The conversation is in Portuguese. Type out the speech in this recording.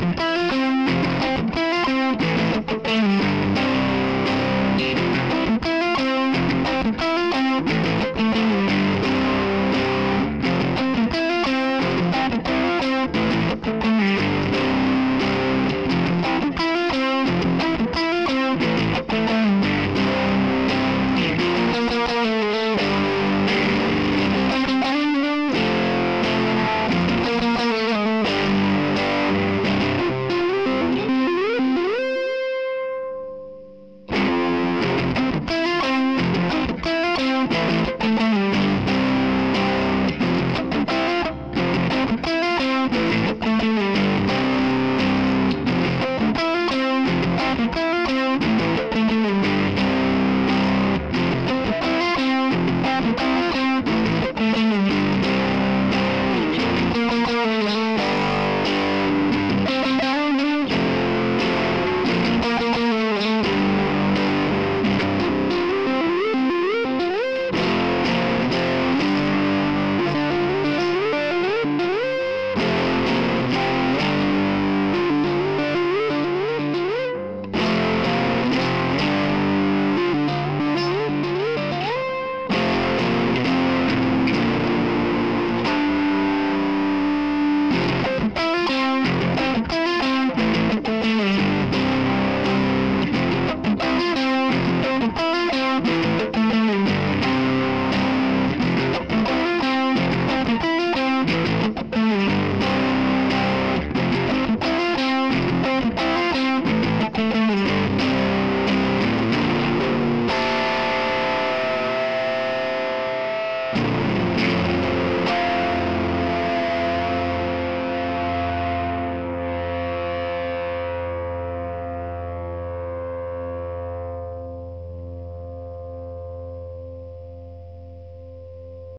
Música